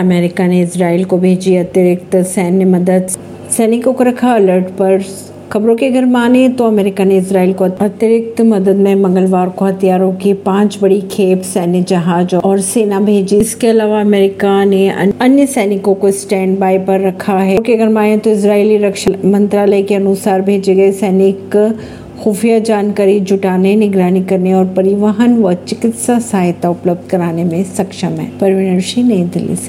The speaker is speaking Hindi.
अमेरिका ने इसराइल को भेजी अतिरिक्त सैन्य मदद। सैनिकों को रखा अलर्ट पर खबरों के अगर माने तो अमेरिका ने इसराइल को अतिरिक्त मदद में मंगलवार को हथियारों की पाँच बड़ी खेप सैन्य जहाज़ और सेना भेजी। इसके अलावा अमेरिका ने अन्य सैनिकों को स्टैंड बाय पर रखा है। के अगर माने तो इसराइली रक्षा मंत्रालय के अनुसार भेजे गए सैनिक खुफिया जानकारी जुटाने, निगरानी करने और परिवहन व चिकित्सा सहायता उपलब्ध कराने में सक्षम है। परवीन सिंह नई दिल्ली से।